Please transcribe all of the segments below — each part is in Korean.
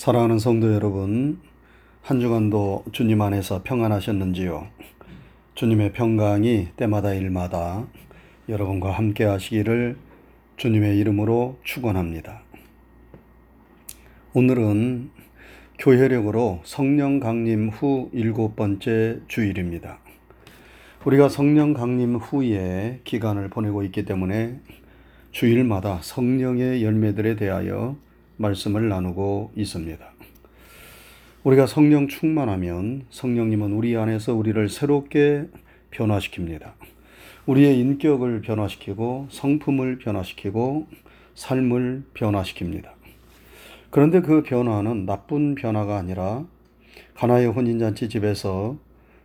사랑하는 성도 여러분, 한 주간도 주님 안에서 평안하셨는지요? 주님의 평강이 때마다 일마다 여러분과 함께 하시기를 주님의 이름으로 축원합니다. 오늘은 교회력으로 성령 강림 후 일곱 번째 주일입니다. 우리가 성령 강림 후에 기간을 보내고 있기 때문에 주일마다 성령의 열매들에 대하여 말씀을 나누고 있습니다. 우리가 성령 충만하면 성령님은 우리 안에서 우리를 새롭게 변화시킵니다. 우리의 인격을 변화시키고 성품을 변화시키고 삶을 변화시킵니다. 그런데 그 변화는 나쁜 변화가 아니라 가나의 혼인잔치 집에서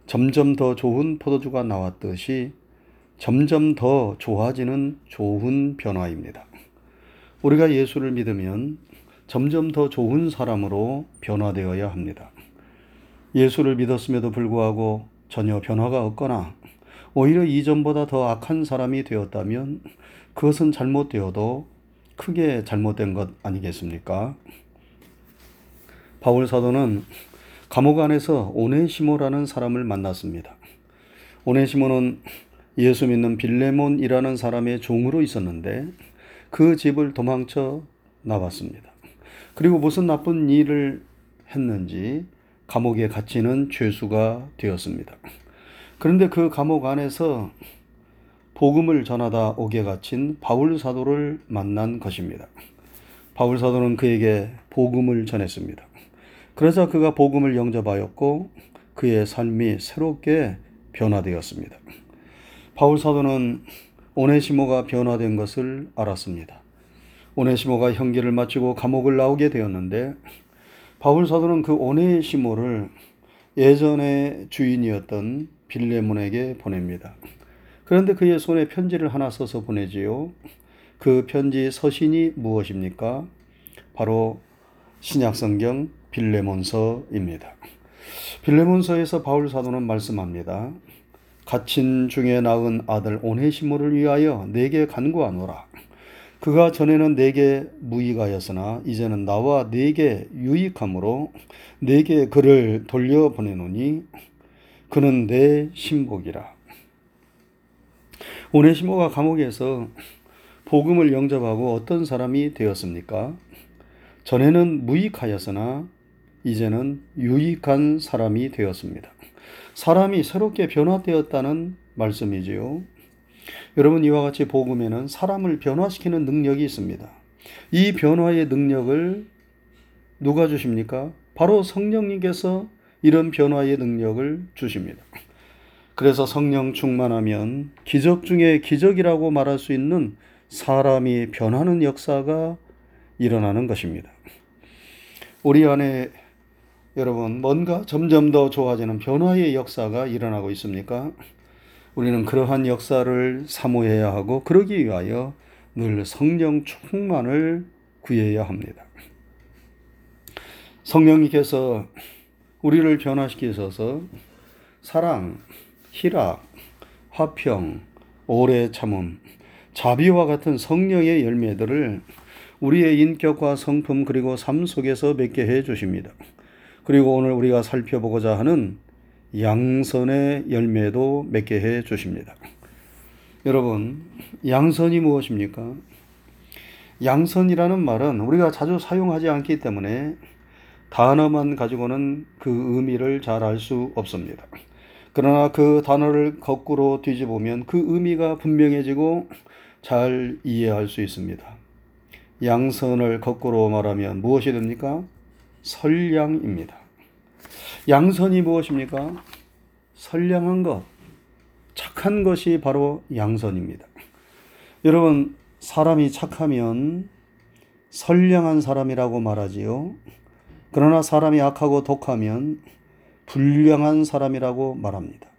점점 더 좋은 포도주가 나왔듯이 점점 더 좋아지는 좋은 변화입니다. 우리가 예수를 믿으면 점점 더 좋은 사람으로 변화되어야 합니다. 예수를 믿었음에도 불구하고 전혀 변화가 없거나 오히려 이전보다 더 악한 사람이 되었다면 그것은 잘못되어도 크게 잘못된 것 아니겠습니까? 바울 사도는 감옥 안에서 오네시모라는 사람을 만났습니다. 오네시모는 예수 믿는 빌레몬이라는 사람의 종으로 있었는데 그 집을 도망쳐 나왔습니다. 그리고 무슨 나쁜 일을 했는지 감옥에 갇히는 죄수가 되었습니다. 그런데 그 감옥 안에서 복음을 전하다 옥에 갇힌 바울 사도를 만난 것입니다. 바울 사도는 그에게 복음을 전했습니다. 그러자 그가 복음을 영접하였고 그의 삶이 새롭게 변화되었습니다. 바울 사도는 오네시모가 변화된 것을 알았습니다. 오네시모가 형기를 마치고 감옥을 나오게 되었는데 바울 사도는 그 오네시모를 예전의 주인이었던 빌레몬에게 보냅니다. 그런데 그의 손에 편지를 하나 써서 보내지요. 그 편지 서신이 무엇입니까? 바로 신약성경 빌레몬서입니다. 빌레몬서에서 바울 사도는 말씀합니다. 갇힌 중에 낳은 아들 오네시모를 위하여 내게 간구하노라. 그가 전에는 내게 무익하였으나 이제는 나와 내게 유익함으로 내게 그를 돌려보내노니 그는 내 신복이라. 오네시모가 감옥에서 복음을 영접하고 어떤 사람이 되었습니까? 전에는 무익하였으나 이제는 유익한 사람이 되었습니다. 사람이 새롭게 변화되었다는 말씀이지요. 여러분 이와 같이 복음에는 사람을 변화시키는 능력이 있습니다. 이 변화의 능력을 누가 주십니까? 바로 성령님께서 이런 변화의 능력을 주십니다. 그래서 성령 충만하면 기적 중에 기적이라고 말할 수 있는 사람이 변하는 역사가 일어나는 것입니다. 우리 안에 여러분 뭔가 점점 더 좋아지는 변화의 역사가 일어나고 있습니까? 우리는 그러한 역사를 사모해야 하고 그러기 위하여 늘 성령 충만을 구해야 합니다. 성령님께서 우리를 변화시키셔서 사랑, 희락, 화평, 오래 참음, 자비와 같은 성령의 열매들을 우리의 인격과 성품 그리고 삶 속에서 맺게 해 주십니다. 그리고 오늘 우리가 살펴보고자 하는 양선의 열매도 맺게 해 주십니다. 여러분, 양선이 무엇입니까? 양선이라는 말은 우리가 자주 사용하지 않기 때문에 단어만 가지고는 그 의미를 잘 알 수 없습니다. 그러나 그 단어를 거꾸로 뒤집으면 그 의미가 분명해지고 잘 이해할 수 있습니다. 양선을 거꾸로 말하면 무엇이 됩니까? 선량입니다. 양선이 무엇입니까? 선량한 것, 착한 것이 바로 양선입니다. 여러분, 사람이 착하면 선량한 사람이라고 말하지요. 그러나 사람이 악하고 독하면 불량한 사람이라고 말합니다.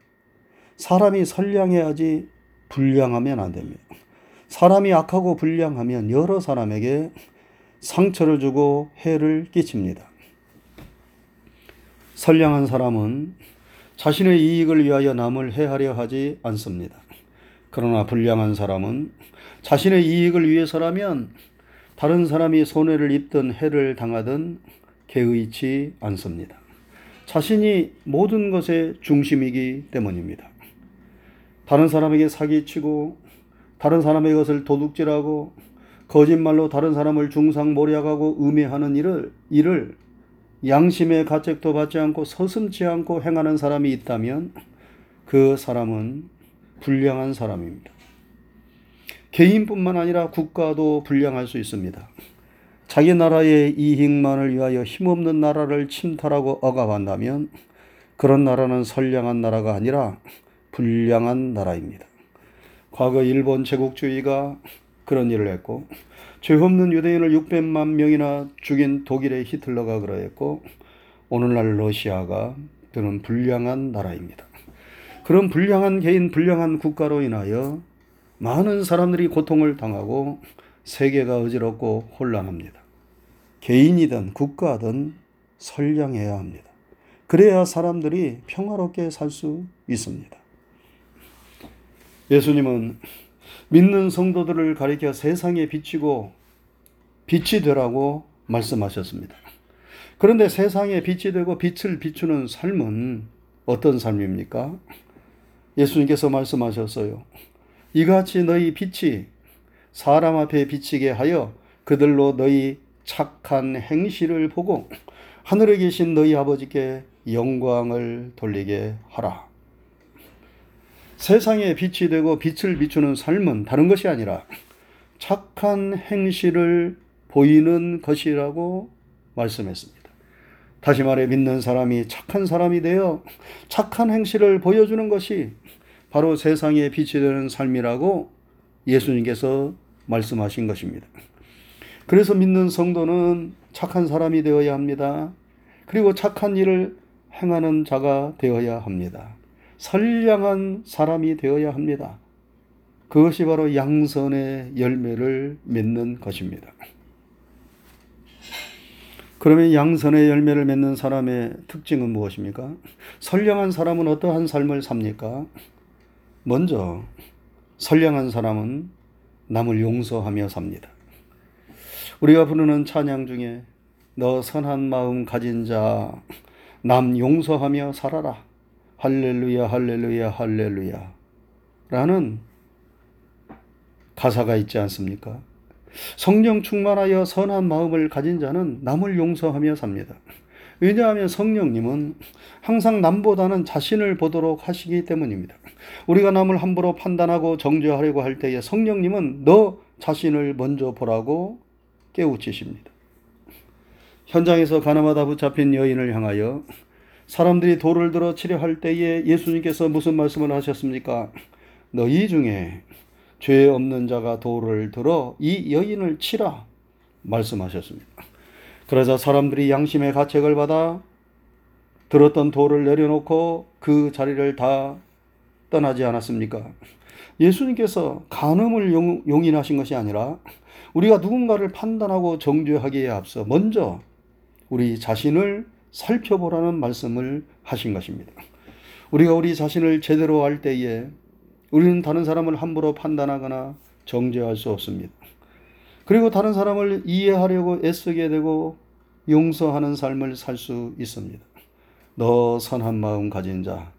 사람이 선량해야지 불량하면 안 됩니다. 사람이 악하고 불량하면 여러 사람에게 상처를 주고 해를 끼칩니다. 선량한 사람은 자신의 이익을 위하여 남을 해하려 하지 않습니다. 그러나 불량한 사람은 자신의 이익을 위해서라면 다른 사람이 손해를 입든 해를 당하든 개의치 않습니다. 자신이 모든 것의 중심이기 때문입니다. 다른 사람에게 사기치고 다른 사람의 것을 도둑질하고 거짓말로 다른 사람을 중상모략하고 음해하는 일을 일을 양심의 가책도 받지 않고 서슴지 않고 행하는 사람이 있다면 그 사람은 불량한 사람입니다. 개인뿐만 아니라 국가도 불량할 수 있습니다. 자기 나라의 이익만을 위하여 힘없는 나라를 침탈하고 억압한다면 그런 나라는 선량한 나라가 아니라 불량한 나라입니다. 과거 일본 제국주의가 그런 일을 했고 죄 없는 유대인을 600만 명이나 죽인 독일의 히틀러가 그러했고 오늘날 러시아가 그런 불량한 나라입니다. 그런 불량한 개인, 불량한 국가로 인하여 많은 사람들이 고통을 당하고 세계가 어지럽고 혼란합니다. 개인이든 국가든 선량해야 합니다. 그래야 사람들이 평화롭게 살 수 있습니다. 예수님은 믿는 성도들을 가리켜 세상에 비치고 빛이 되라고 말씀하셨습니다. 그런데 세상에 빛이 되고 빛을 비추는 삶은 어떤 삶입니까? 예수님께서 말씀하셨어요. 이같이 너희 빛이 사람 앞에 비치게 하여 그들로 너희 착한 행실을 보고 하늘에 계신 너희 아버지께 영광을 돌리게 하라. 세상에 빛이 되고 빛을 비추는 삶은 다른 것이 아니라 착한 행실을 보이는 것이라고 말씀했습니다. 다시 말해 믿는 사람이 착한 사람이 되어 착한 행실을 보여주는 것이 바로 세상에 빛이 되는 삶이라고 예수님께서 말씀하신 것입니다. 그래서 믿는 성도는 착한 사람이 되어야 합니다. 그리고 착한 일을 행하는 자가 되어야 합니다. 선량한 사람이 되어야 합니다. 그것이 바로 양선의 열매를 맺는 것입니다. 그러면 양선의 열매를 맺는 사람의 특징은 무엇입니까? 선량한 사람은 어떠한 삶을 삽니까? 먼저, 선량한 사람은 남을 용서하며 삽니다. 우리가 부르는 찬양 중에 너 선한 마음 가진 자, 남 용서하며 살아라. 할렐루야, 할렐루야, 할렐루야. 라는 가사가 있지 않습니까? 성령 충만하여 선한 마음을 가진 자는 남을 용서하며 삽니다. 왜냐하면 성령님은 항상 남보다는 자신을 보도록 하시기 때문입니다. 우리가 남을 함부로 판단하고 정죄하려고 할 때에 성령님은 너 자신을 먼저 보라고 깨우치십니다. 현장에서 가나마다 붙잡힌 여인을 향하여 사람들이 돌을 들어 치려 할 때에 예수님께서 무슨 말씀을 하셨습니까? 너희 중에 죄 없는 자가 돌을 들어 이 여인을 치라 말씀하셨습니다. 그러자 사람들이 양심의 가책을 받아 들었던 돌을 내려놓고 그 자리를 다 떠나지 않았습니까? 예수님께서 간음을 용, 용인하신 것이 아니라 우리가 누군가를 판단하고 정죄하기에 앞서 먼저 우리 자신을 살펴보라는 말씀을 하신 것입니다. 우리가 우리 자신을 제대로 알 때에 우리는 다른 사람을 함부로 판단하거나 정죄할 수 없습니다. 그리고 다른 사람을 이해하려고 애쓰게 되고 용서하는 삶을 살 수 있습니다. 너 선한 마음 가진 자,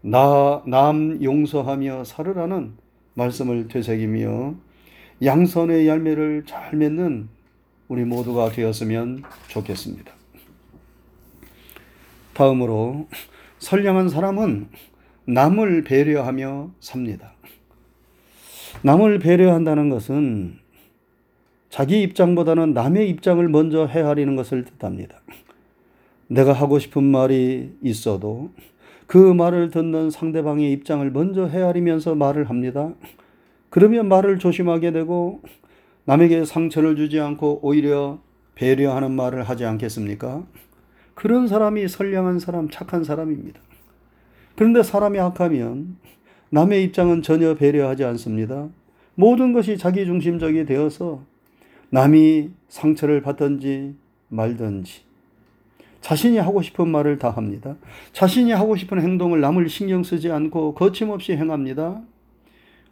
나, 남 용서하며 살으라는 말씀을 되새기며 양선의 열매를 잘 맺는 우리 모두가 되었으면 좋겠습니다. 다음으로 선량한 사람은 남을 배려하며 삽니다. 남을 배려한다는 것은 자기 입장보다는 남의 입장을 먼저 헤아리는 것을 뜻합니다. 내가 하고 싶은 말이 있어도 그 말을 듣는 상대방의 입장을 먼저 헤아리면서 말을 합니다. 그러면 말을 조심하게 되고 남에게 상처를 주지 않고 오히려 배려하는 말을 하지 않겠습니까? 그런 사람이 선량한 사람, 착한 사람입니다. 그런데 사람이 악하면 남의 입장은 전혀 배려하지 않습니다. 모든 것이 자기중심적이 되어서 남이 상처를 받든지 말든지 자신이 하고 싶은 말을 다 합니다. 자신이 하고 싶은 행동을 남을 신경 쓰지 않고 거침없이 행합니다.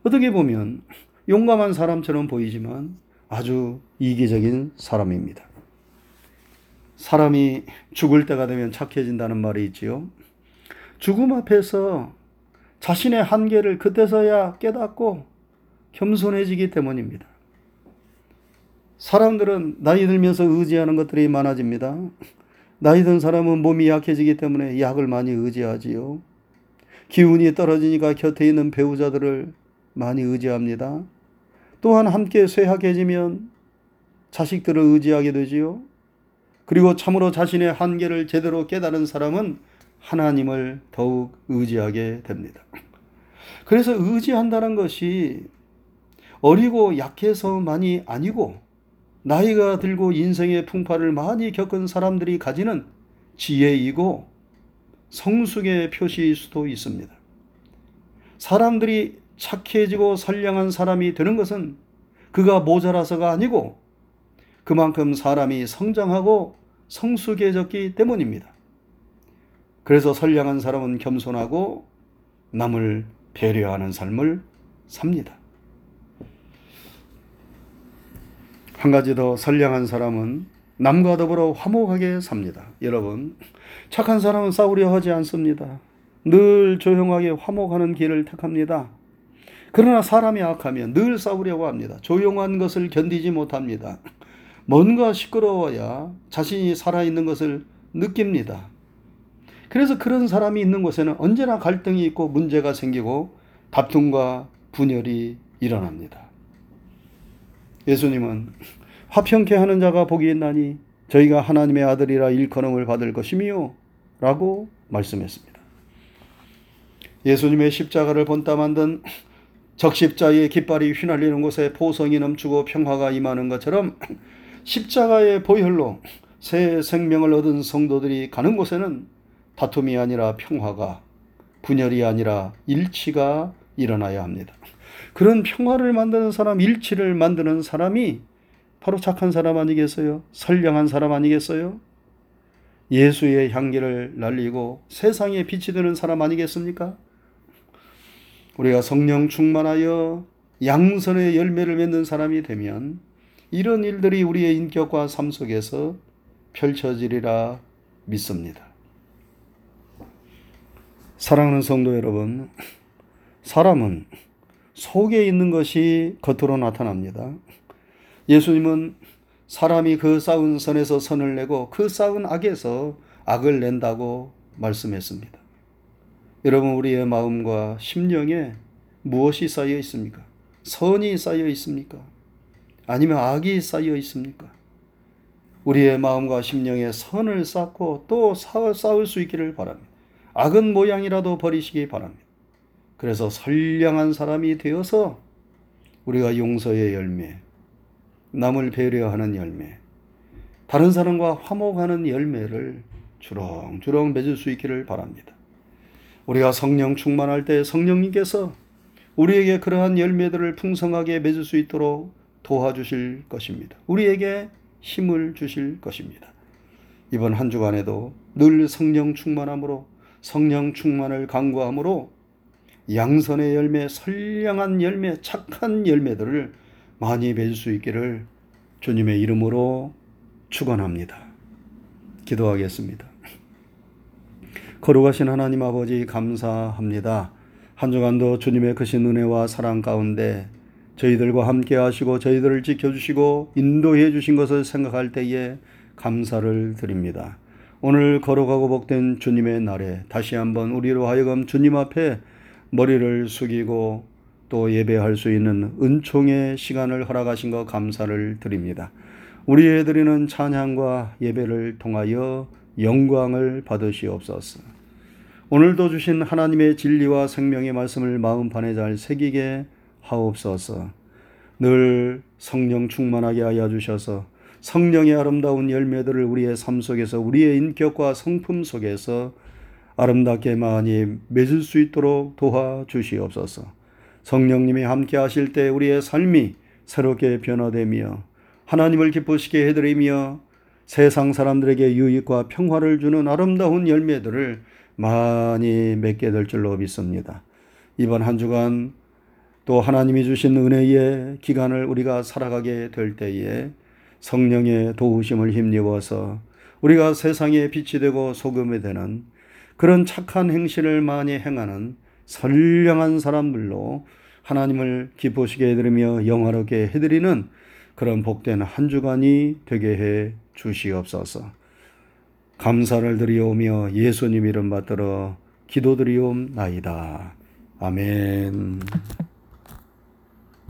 어떻게 보면 용감한 사람처럼 보이지만 아주 이기적인 사람입니다. 사람이 죽을 때가 되면 착해진다는 말이 있지요. 죽음 앞에서 자신의 한계를 그때서야 깨닫고 겸손해지기 때문입니다. 사람들은 나이 들면서 의지하는 것들이 많아집니다. 나이 든 사람은 몸이 약해지기 때문에 약을 많이 의지하지요. 기운이 떨어지니까 곁에 있는 배우자들을 많이 의지합니다. 또한 함께 쇠약해지면 자식들을 의지하게 되지요. 그리고 참으로 자신의 한계를 제대로 깨달은 사람은 하나님을 더욱 의지하게 됩니다. 그래서 의지한다는 것이 어리고 약해서만이 아니고 나이가 들고 인생의 풍파를 많이 겪은 사람들이 가지는 지혜이고 성숙의 표시일 수도 있습니다. 사람들이 착해지고 선량한 사람이 되는 것은 그가 모자라서가 아니고 그만큼 사람이 성장하고 성숙해졌기 때문입니다. 그래서 선량한 사람은 겸손하고 남을 배려하는 삶을 삽니다. 한 가지 더 선량한 사람은 남과 더불어 화목하게 삽니다. 여러분, 착한 사람은 싸우려 하지 않습니다. 늘 조용하게 화목하는 길을 택합니다. 그러나 사람이 악하면 늘 싸우려고 합니다. 조용한 것을 견디지 못합니다. 뭔가 시끄러워야 자신이 살아있는 것을 느낍니다. 그래서 그런 사람이 있는 곳에는 언제나 갈등이 있고 문제가 생기고 다툼과 분열이 일어납니다. 예수님은 화평케 하는 자가 복이 있나니 저희가 하나님의 아들이라 일컬음을 받을 것이미요 라고 말씀했습니다. 예수님의 십자가를 본따 만든 적십자의 깃발이 휘날리는 곳에 포성이 넘치고 평화가 임하는 것처럼 십자가의 보혈로 새 생명을 얻은 성도들이 가는 곳에는 다툼이 아니라 평화가 분열이 아니라 일치가 일어나야 합니다. 그런 평화를 만드는 사람, 일치를 만드는 사람이 바로 착한 사람 아니겠어요? 선량한 사람 아니겠어요? 예수의 향기를 날리고 세상에 빛이 되는 사람 아니겠습니까? 우리가 성령 충만하여 양선의 열매를 맺는 사람이 되면 이런 일들이 우리의 인격과 삶 속에서 펼쳐지리라 믿습니다. 사랑하는 성도 여러분, 사람은 속에 있는 것이 겉으로 나타납니다. 예수님은 사람이 그 쌓은 선에서 선을 내고 그 쌓은 악에서 악을 낸다고 말씀했습니다. 여러분, 우리의 마음과 심령에 무엇이 쌓여 있습니까? 선이 쌓여 있습니까? 아니면 악이 쌓여 있습니까? 우리의 마음과 심령에 선을 쌓고 또 쌓을 수 있기를 바랍니다. 악은 모양이라도 버리시기 바랍니다. 그래서 선량한 사람이 되어서 우리가 용서의 열매, 남을 배려하는 열매, 다른 사람과 화목하는 열매를 주렁주렁 맺을 수 있기를 바랍니다. 우리가 성령 충만할 때 성령님께서 우리에게 그러한 열매들을 풍성하게 맺을 수 있도록 도와주실 것입니다. 우리에게 힘을 주실 것입니다. 이번 한 주간에도 늘 성령 충만함으로 성령 충만을 강구함으로 양선의 열매, 선량한 열매, 착한 열매들을 많이 맺을 수 있기를 주님의 이름으로 축원합니다. 기도하겠습니다. 거룩하신 하나님 아버지 감사합니다. 한 주간도 주님의 크신 은혜와 사랑 가운데 저희들과 함께 하시고 저희들을 지켜주시고 인도해 주신 것을 생각할 때에 감사를 드립니다. 오늘 거룩하고 복된 주님의 날에 다시 한번 우리로 하여금 주님 앞에 머리를 숙이고 또 예배할 수 있는 은총의 시간을 허락하신 것 감사를 드립니다. 우리의 드리는 찬양과 예배를 통하여 영광을 받으시옵소서. 오늘도 주신 하나님의 진리와 생명의 말씀을 마음판에 잘 새기게 하옵소서. 늘 성령 충만하게 하여 주셔서 성령의 아름다운 열매들을 우리의 삶 속에서 우리의 인격과 성품 속에서 아름답게 많이 맺을 수 있도록 도와주시옵소서. 성령님이 함께 하실 때 우리의 삶이 새롭게 변화되며 하나님을 기쁘시게 해드리며 세상 사람들에게 유익과 평화를 주는 아름다운 열매들을 많이 맺게 될 줄로 믿습니다. 이번 한 주간 또 하나님이 주신 은혜의 기간을 우리가 살아가게 될 때에 성령의 도우심을 힘입어서 우리가 세상에 빛이 되고 소금이 되는 그런 착한 행실을 많이 행하는 선량한 사람들로 하나님을 기쁘시게 해드리며 영화롭게 해드리는 그런 복된 한 주간이 되게 해 주시옵소서. 감사를 드리오며 예수님 이름 받들어 기도드리옵나이다. 아멘.